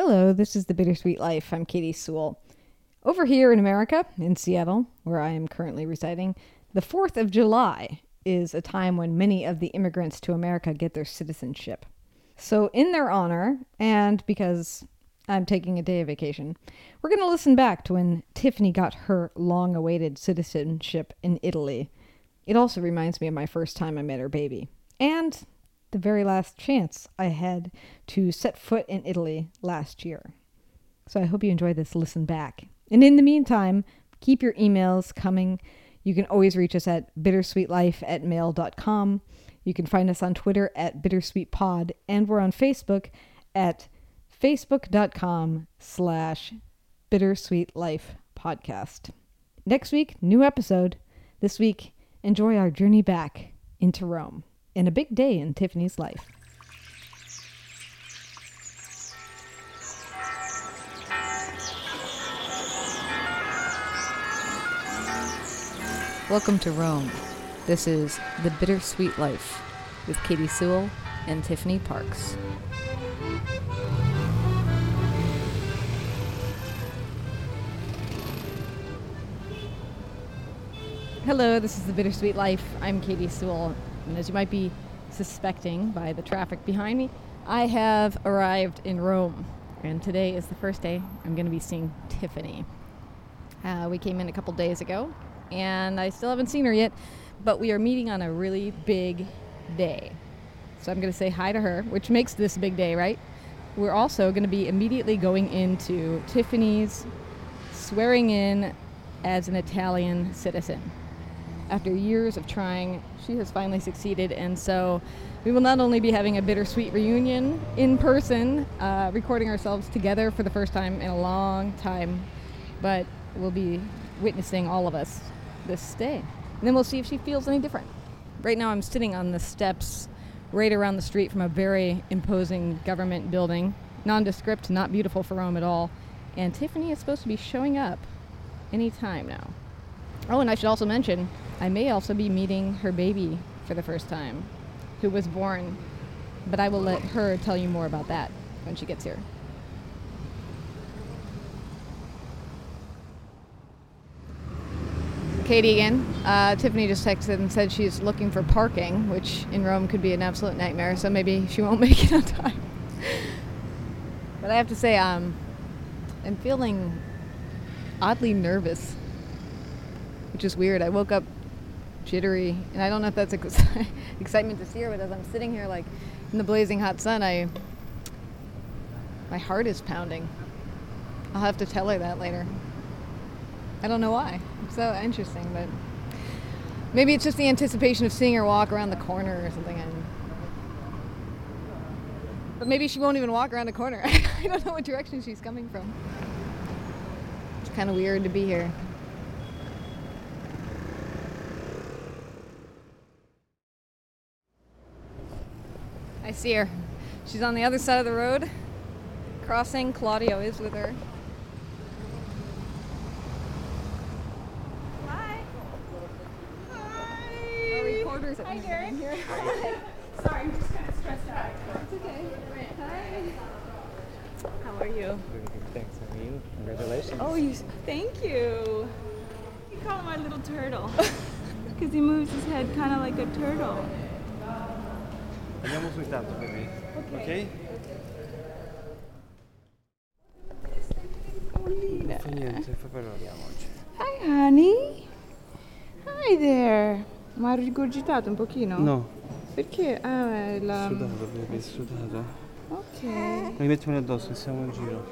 Hello, this is The Bittersweet Life. I'm Katy Sewall. Over here in America, in Seattle, where I am currently residing, the 4th of July is a time when many of the immigrants to America get their citizenship. So, in their honor, and because I'm taking a day of vacation, we're going to listen back to when Tiffany got her long awaited citizenship in Italy. It also reminds me of my first time I met her baby. And the very last chance I had to set foot in Italy last year. So I hope you enjoy this listen back. And in the meantime, keep your emails coming. You can always reach us at bittersweetlife at mail.com. You can find us on Twitter at bittersweetpod, and we're on Facebook at facebook.com slash bittersweetlife Next week, new episode. This week, enjoy our journey back into Rome and a big day in Tiffany's life. Welcome to Rome. This is The Bittersweet Life with Katy Sewall and Tiffany Parks. Hello, this is The Bittersweet Life. I'm Katy Sewall, as you might be suspecting by the traffic behind me, I have arrived in Rome. And today is the first day I'm going to be seeing Tiffany. Uh, we came in a couple days ago, and I still haven't seen her yet, but we are meeting on a really big day. So I'm going to say hi to her, which makes this big day, right? We're also going to be immediately going into Tiffany's swearing in as an Italian citizen after years of trying, she has finally succeeded. And so we will not only be having a bittersweet reunion in person, uh, recording ourselves together for the first time in a long time, but we'll be witnessing all of us this day. And then we'll see if she feels any different. Right now, I'm sitting on the steps right around the street from a very imposing government building. Nondescript, not beautiful for Rome at all. And Tiffany is supposed to be showing up any time now. Oh, and I should also mention I may also be meeting her baby for the first time, who was born, but I will let her tell you more about that when she gets here. Katy again. Uh, Tiffany just texted and said she's looking for parking, which in Rome could be an absolute nightmare, so maybe she won't make it on time. but I have to say, um, I'm feeling oddly nervous, which is weird. I woke up jittery, and I don't know if that's ex- excitement to see her, but as I'm sitting here like in the blazing hot sun, I my heart is pounding. I'll have to tell her that later. I don't know why. It's so interesting, but maybe it's just the anticipation of seeing her walk around the corner or something. But maybe she won't even walk around the corner. I don't know what direction she's coming from. It's kind of weird to be here. I see her. She's on the other side of the road, crossing. Claudio is with her. Hi. Hi. Our reporters Hi, at Derek. here. Sorry, I'm just kind of stressed out. It's okay. Hi. How are you? Very good, thanks. How are you? Congratulations. Oh, you. Thank you. You call him my little turtle because he moves his head kind of like a turtle. Andiamo soltanto, baby. Ok? Non fa niente, fa però andiamo oggi. Hi, honey. Hi there. Ma ha rigurgitato un pochino? No, Perché? Ah, è la... sudato, baby, sudato. Ok. Rimettimelo addosso, siamo in giro.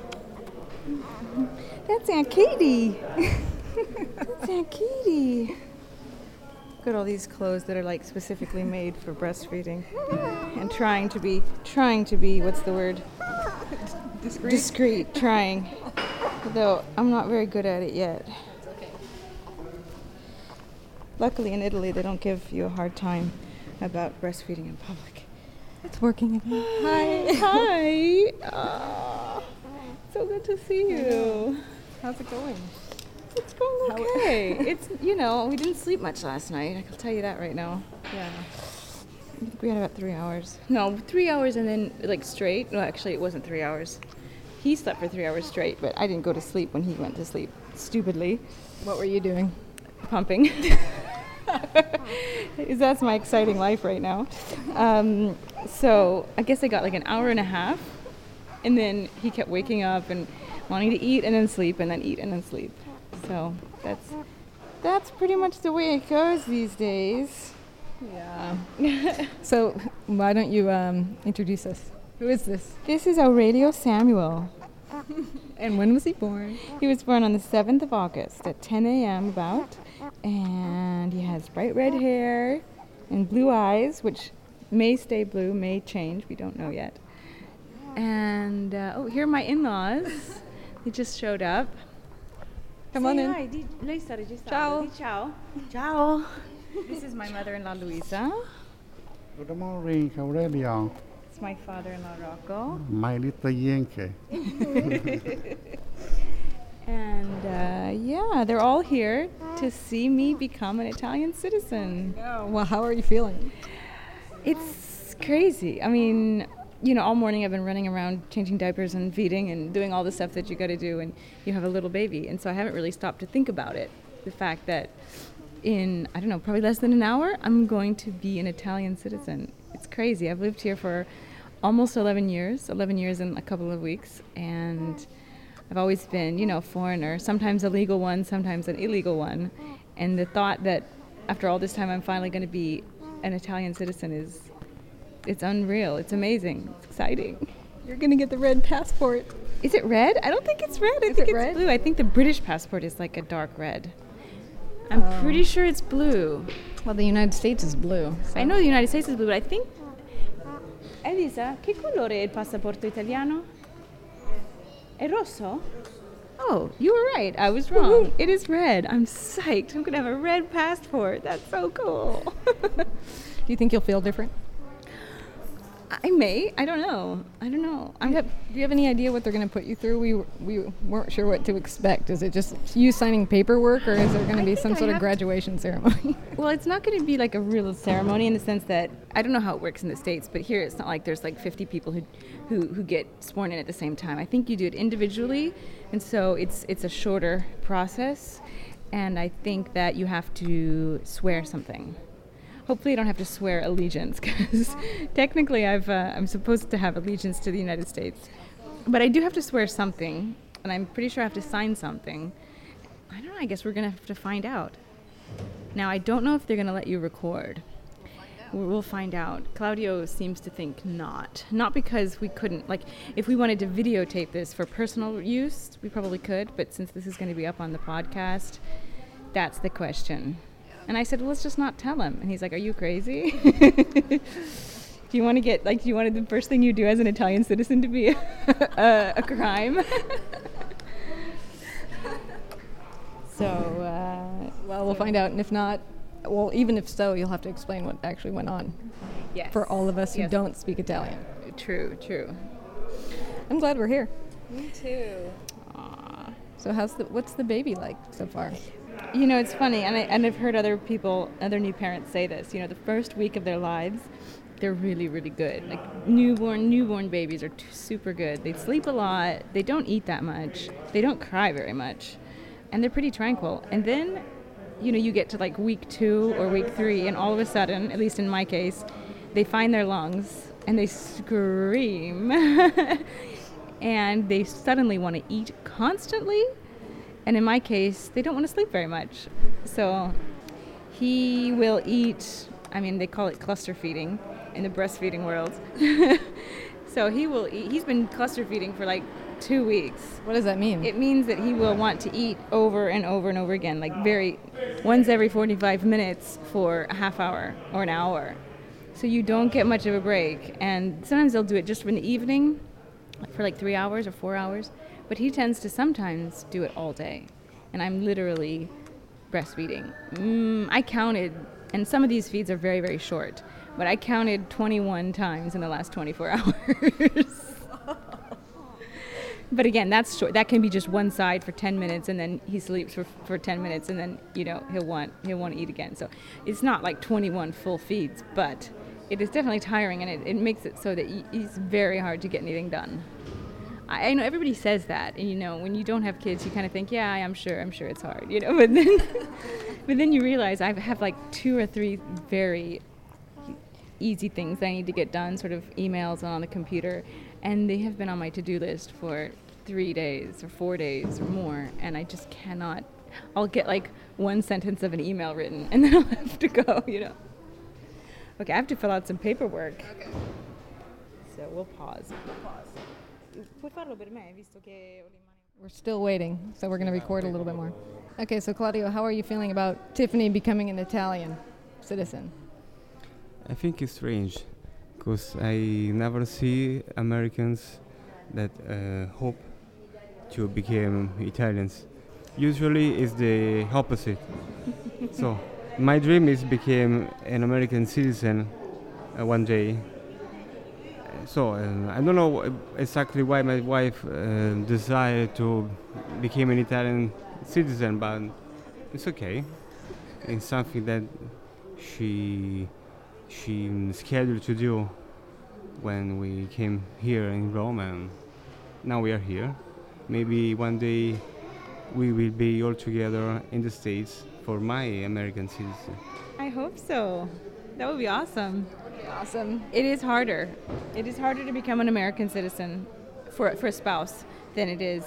That's Aunt Katie. That's Aunt Katie. Look at all these clothes that are like specifically made for breastfeeding, and trying to be, trying to be, what's the word? Discreet. Discreet. Trying. Though I'm not very good at it yet. Luckily, in Italy, they don't give you a hard time about breastfeeding in public. It's working again. Hi. Hi. Aw, so good to see you. How's it going? It's going okay. it's you know we didn't sleep much last night. I can tell you that right now. Yeah. I think we had about three hours. No, three hours and then like straight. No, actually it wasn't three hours. he slept for three hours straight, but I didn't go to sleep when he went to sleep. Stupidly, What were you doing? pumping. That's my exciting life right now. Um, so I guess I got like an hour and a half, and then he kept waking up and wanting to eat and then sleep and then eat and then sleep. So that's that's pretty much the way it goes these days. Yeah. so why don't you um, introduce us? Who is this? This is Aurelio Samuel. And when was he born? He was born on the 7th of August at 10 a.m. about, and he has bright red hair and blue eyes, which may stay blue, may change, we don't know yet. And uh, oh, here are my in-laws. they just showed up. Come on in. Hi, di, lei sta registrando. Ciao. Di ciao. Ciao. this is my mother-in-law Luisa. Good morning, Aurelio. It's my father-in-law Rocco. My little Yankee. And uh, yeah, they're all here to see me become an Italian citizen. Oh, well, how are you feeling? It's crazy. I mean, you know, all morning I've been running around changing diapers and feeding and doing all the stuff that you got to do, and you have a little baby. And so I haven't really stopped to think about it. The fact that in, I don't know, probably less than an hour, I'm going to be an Italian citizen. It's crazy. I've lived here for almost 11 years, 11 years in a couple of weeks, and I've always been, you know, a foreigner, sometimes a legal one, sometimes an illegal one. And the thought that after all this time I'm finally going to be an Italian citizen is it's unreal. It's amazing. It's exciting. You're gonna get the red passport. Is it red? I don't think it's red. I Is think it it's red? blue. I think the British passport is like a dark red. I'm Oh. pretty sure it's blue. Well, the United States is blue. so- I know the United States is blue, but I think Elisa, che colore è il passaporto italiano? È rosso? Oh, you were right. I was wrong. It is red. I'm psyched. I'm gonna have a red passport. That's so cool. Do you think you'll feel different? I may. I don't know. I don't know. Do I'm you, have, do you have any idea what they're going to put you through? We, we weren't sure what to expect. Is it just you signing paperwork, or is there going to be some I sort of graduation ceremony? Well, it's not going to be like a real ceremony in the sense that I don't know how it works in the states, but here it's not like there's like 50 people who, who, who get sworn in at the same time. I think you do it individually, and so it's it's a shorter process, and I think that you have to swear something. Hopefully, I don't have to swear allegiance because technically I've uh, I'm supposed to have allegiance to the United States, but I do have to swear something, and I'm pretty sure I have to sign something. I don't know. I guess we're gonna have to find out. Now, I don't know if they're going to let you record. We- We'll find out. Claudio seems to think not. Not because we couldn't, like, if we wanted to videotape this for personal use, we probably could, but since this is going to be up on the podcast, that's the question. And I said, well, let's just not tell him. And he's like, are you crazy? do you want to get, like, do you want the first thing you do as an Italian citizen to be a, a crime? so, uh, well, we'll find out, and if not, well, even if so, you'll have to explain what actually went on yes. for all of us who Yes. don't speak Italian. True, true. I'm glad we're here. Me too. So, how's the what's the baby like so far? You know, it's funny, and, I, and I've heard other people, other new parents say this. You know, the first week of their lives, they're really, really good. Like newborn, newborn babies are t- super good. They sleep a lot. They don't eat that much. They don't cry very much, and they're pretty tranquil. And then, you know, you get to like week two or week three, and all of a sudden, at least in my case, they find their lungs and they scream, and they suddenly want to eat constantly. And in my case, they don't want to sleep very much. So he will eat, I mean, they call it cluster feeding in the breastfeeding world. so he will eat, he's been cluster feeding for like two weeks. What does that mean? It means that he will want to eat over and over and over again, like very, once every 45 minutes for a half hour or an hour. So you don't get much of a break. And sometimes they'll do it just in the evening for like three hours or four hours. But he tends to sometimes do it all day. And I'm literally breastfeeding. Mm, I counted, and some of these feeds are very, very short, but I counted 21 times in the last 24 hours. But again, that's short. That can be just one side for 10 minutes, and then he sleeps for, for 10 minutes, and then you know he'll want he'll want to eat again. So it's not like 21 full feeds, but it is definitely tiring, and it, it makes it so that it's very hard to get anything done. I I know everybody says that, and you know, when you don't have kids, you kind of think, yeah, I'm sure, I'm sure it's hard, you know. But then, but then you realize I have like two or three very easy things I need to get done, sort of emails on the computer, and they have been on my to-do list for three days or four days or more, and I just cannot. I'll get like one sentence of an email written, and then I'll have to go, you know. Okay, I have to fill out some paperwork. Okay. So we'll pause. We'll pause. Puoi farlo per me, visto che ho le mani. We're still waiting, so we're going to record a little bit more. Okay, so Claudio, how are you feeling about Tiffany becoming an Italian citizen? I think it's strange because I never see Americans that uh, hope to become Italians. Usually it's the opposite. so my dream is become an American citizen uh, one day. So uh, I don't know exactly why my wife uh, decided to become an Italian citizen, but it's okay. It's something that she she scheduled to do when we came here in Rome, and now we are here. Maybe one day we will be all together in the States for my American citizen. I hope so. That would be awesome. Awesome. It is harder. It is harder to become an American citizen for, for a spouse than it is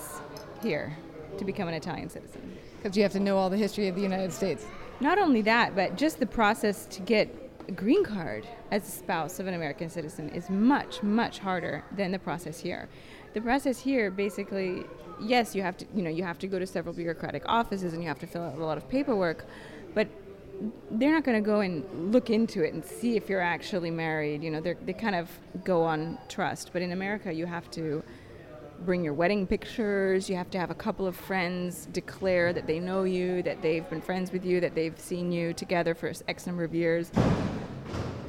here to become an Italian citizen. Because you have to know all the history of the United States. Not only that, but just the process to get a green card as a spouse of an American citizen is much, much harder than the process here. The process here basically, yes, you have to, you know, you have to go to several bureaucratic offices and you have to fill out a lot of paperwork, but they're not going to go and look into it and see if you're actually married. You know, they they kind of go on trust. But in America, you have to bring your wedding pictures. You have to have a couple of friends declare that they know you, that they've been friends with you, that they've seen you together for X number of years.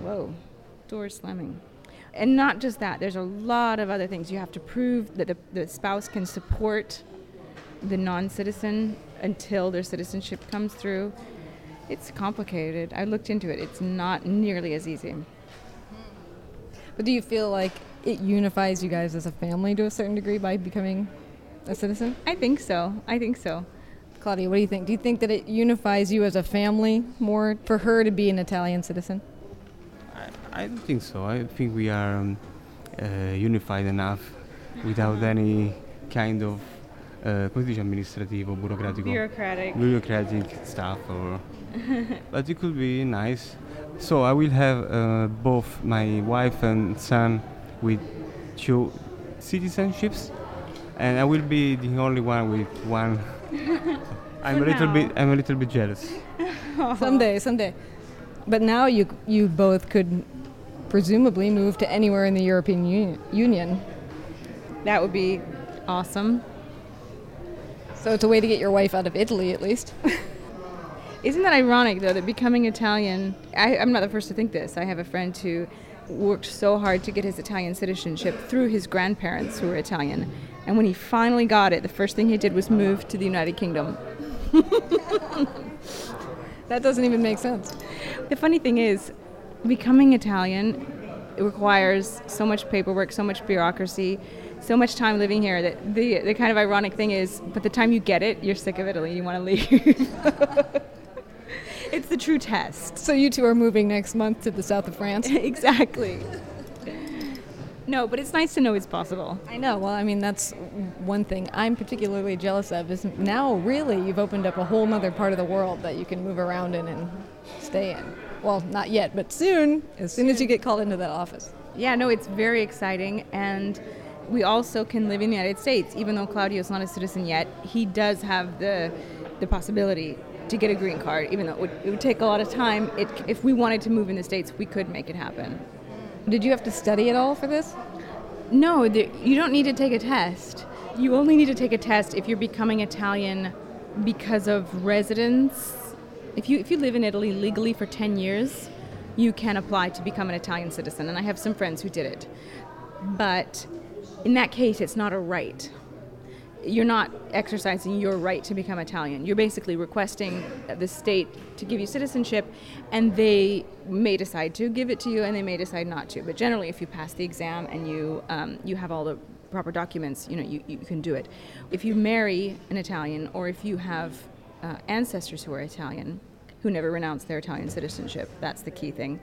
Whoa, door slamming. And not just that, there's a lot of other things. You have to prove that the, the spouse can support the non citizen until their citizenship comes through. It's complicated. I looked into it, it's not nearly as easy. But do you feel like it unifies you guys as a family to a certain degree by becoming a citizen? I think so. I think so. Claudia, what do you think? Do you think that it unifies you as a family more for her to be an Italian citizen? I, I don't think so. I think we are um, uh, unified enough without any kind of uh, come si dice amministrativo, burocratico, Bureaucratic. bureaucratic stuff or but it could be nice. So I will have uh, both my wife and son with two citizenships, and I will be the only one with one. I'm a little now. bit. I'm a little bit jealous. Someday, someday. But now you you both could presumably move to anywhere in the European Uni- Union. That would be awesome. So it's a way to get your wife out of Italy, at least. Isn't that ironic, though, that becoming Italian? I, I'm not the first to think this. I have a friend who worked so hard to get his Italian citizenship through his grandparents who were Italian. And when he finally got it, the first thing he did was move to the United Kingdom. that doesn't even make sense. The funny thing is, becoming Italian it requires so much paperwork, so much bureaucracy, so much time living here that the, the kind of ironic thing is, by the time you get it, you're sick of Italy, you want to leave. it's the true test. So you two are moving next month to the south of France. exactly. No, but it's nice to know it's possible. I know. Well, I mean, that's one thing I'm particularly jealous of is now really you've opened up a whole nother part of the world that you can move around in and stay in. Well, not yet, but soon, as soon as you get called into that office. Yeah, no, it's very exciting. And we also can live in the United States. Even though Claudio's not a citizen yet, he does have the, the possibility to get a green card, even though it would, it would take a lot of time. It, if we wanted to move in the States, we could make it happen. Did you have to study at all for this? No, the, you don't need to take a test. You only need to take a test if you're becoming Italian because of residence. If you if you live in Italy legally for 10 years, you can apply to become an Italian citizen, and I have some friends who did it. But in that case, it's not a right. You're not exercising your right to become Italian. You're basically requesting the state to give you citizenship, and they may decide to give it to you, and they may decide not to. But generally, if you pass the exam and you um, you have all the proper documents, you know, you, you can do it. If you marry an Italian or if you have uh, ancestors who are Italian, who never renounce their Italian citizenship, that's the key thing,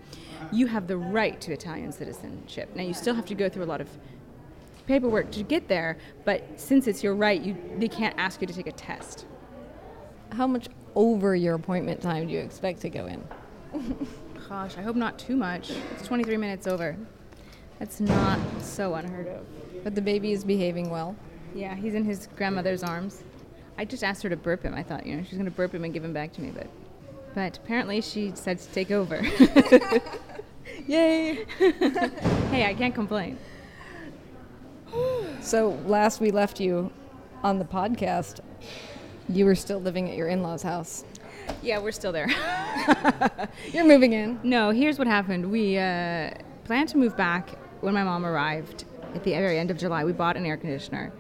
you have the right to Italian citizenship. Now, you still have to go through a lot of paperwork to get there, but since it's your right, you, they can't ask you to take a test. How much over your appointment time do you expect to go in? Gosh, I hope not too much. It's 23 minutes over. That's not so unheard of. But the baby is behaving well. Yeah, he's in his grandmother's arms. I just asked her to burp him. I thought, you know, she's going to burp him and give him back to me, but but apparently she decided to take over. Yay! hey, I can't complain. So last we left you on the podcast, you were still living at your in-laws' house. Yeah, we're still there. You're moving in. no, here's what happened. We uh, planned to move back when my mom arrived at the very end of July. We bought an air conditioner.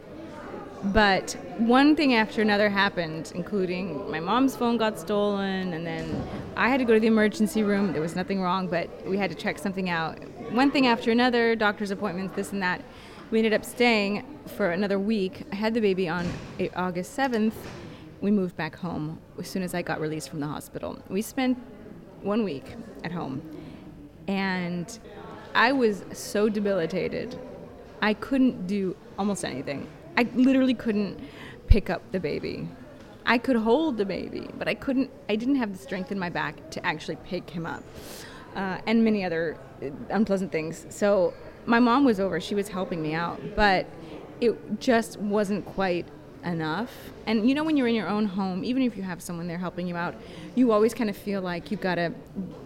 But one thing after another happened, including my mom's phone got stolen, and then I had to go to the emergency room. There was nothing wrong, but we had to check something out. One thing after another, doctor's appointments, this and that. We ended up staying for another week. I had the baby on August 7th. We moved back home as soon as I got released from the hospital. We spent one week at home, and I was so debilitated. I couldn't do almost anything. I literally couldn't pick up the baby. I could hold the baby, but I couldn't, I didn't have the strength in my back to actually pick him up. Uh, and many other unpleasant things. So my mom was over, she was helping me out, but it just wasn't quite enough. And you know, when you're in your own home, even if you have someone there helping you out, you always kind of feel like you've got to,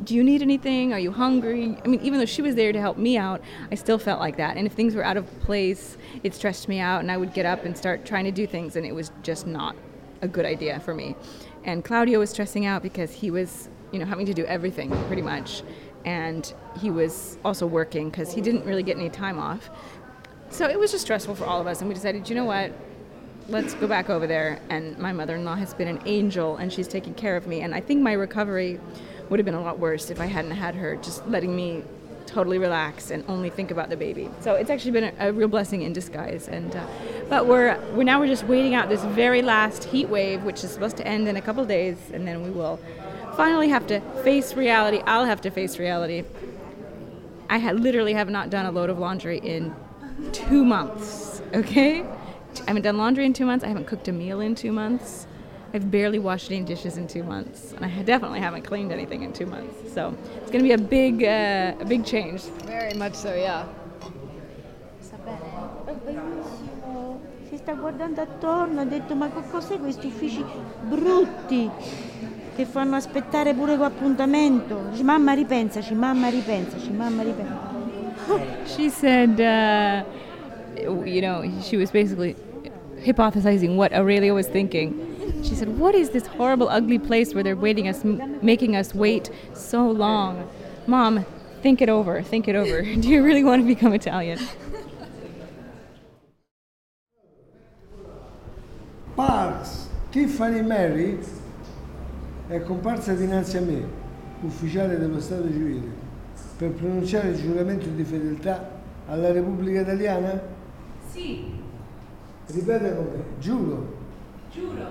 do you need anything? Are you hungry? I mean, even though she was there to help me out, I still felt like that. And if things were out of place, it stressed me out, and I would get up and start trying to do things, and it was just not a good idea for me. And Claudio was stressing out because he was, you know, having to do everything pretty much. And he was also working because he didn't really get any time off. So it was just stressful for all of us. And we decided, you know what? Let's go back over there. And my mother in law has been an angel and she's taking care of me. And I think my recovery would have been a lot worse if I hadn't had her just letting me totally relax and only think about the baby. So it's actually been a, a real blessing in disguise. And uh, but we're we're now we're just waiting out this very last heat wave, which is supposed to end in a couple days, and then we will finally have to face reality. I'll have to face reality. I ha- literally have not done a load of laundry in two months. Okay, I haven't done laundry in two months. I haven't cooked a meal in two months. I've barely washed any dishes in two months, and I definitely haven't cleaned anything in two months. So it's going to be a big, uh, a big change. Very much so, yeah. Si sta guardando attorno, ha detto ma che cos'è questi uffici brutti che fanno aspettare pure con appuntamento? Dice, mamma ripensaci, mamma ripensaci, mamma ripensaci. She said, uh, you know, she was basically hypothesizing what Aurelia was thinking. She said, "What is this horrible, ugly place where they're waiting us, m- making us wait so long?" Mom, think it over. Think it over. Do you really want to become Italian? Parks, Tiffany Mary è comparsa dinanzi a me, ufficiale dello Stato civile, per pronunciare il giuramento di fedeltà alla Repubblica Italiana? Sì, Ripeta con me, giuro. Giuro.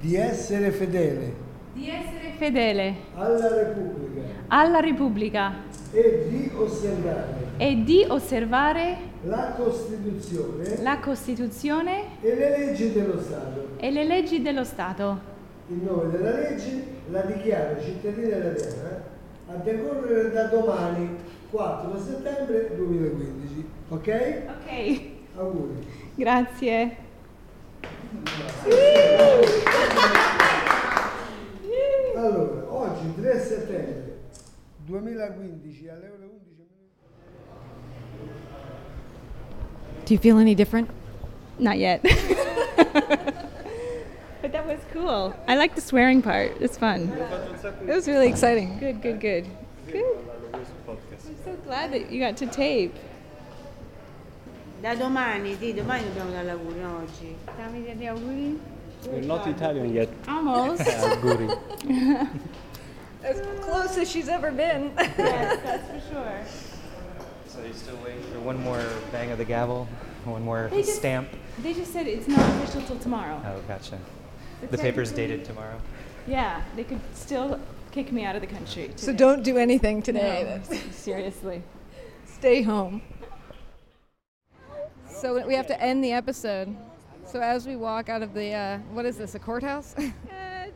Di essere fedele. Di essere fedele. Alla Repubblica. Alla Repubblica. E di osservare. E di osservare la Costituzione. La Costituzione e le leggi dello Stato. e le leggi dello Stato. In nome della legge la dichiaro cittadina italiana a decorrere da domani 4 settembre 2015. Ok? Ok, Auguri. grazie. Allora, oggi 3 settembre 2015 alle ore 11 minuti. Do you feel any different? Not yet. but that was cool. I like the swearing part. It's fun. It was really exciting. Good, good, good. Good. I'm so glad that you got to tape. Da domani, sì, domani dobbiamo andare al lavoro, non oggi. Dammi degli auguri. You're not Italian yet. Almost. Auguri. As close as she's ever been. yes, that's for sure. So you're still waiting for one more bang of the gavel? one more They just- stamp. They just said it's not official till tomorrow. Oh, gotcha. But The paper's dated tomorrow. Yeah, they could still kick me out of the country. So today. don't do anything today. No, seriously. Stay home. So we have to end the episode. So as we walk out of the, uh, what is this, a courthouse? Uh,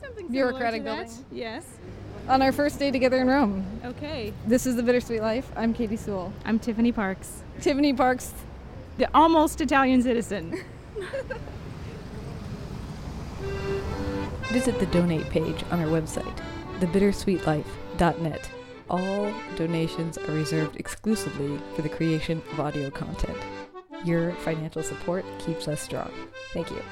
something Bureaucratic similar to building. that. Yes. On our first day together in Rome. Okay. This is The Bittersweet Life. I'm Katy Sewall. I'm Tiffany Parks, Tiffany Parks. the almost Italian citizen. Visit the donate page on our website, thebittersweetlife.net. All donations are reserved exclusively for the creation of audio content. Your financial support keeps us strong. Thank you.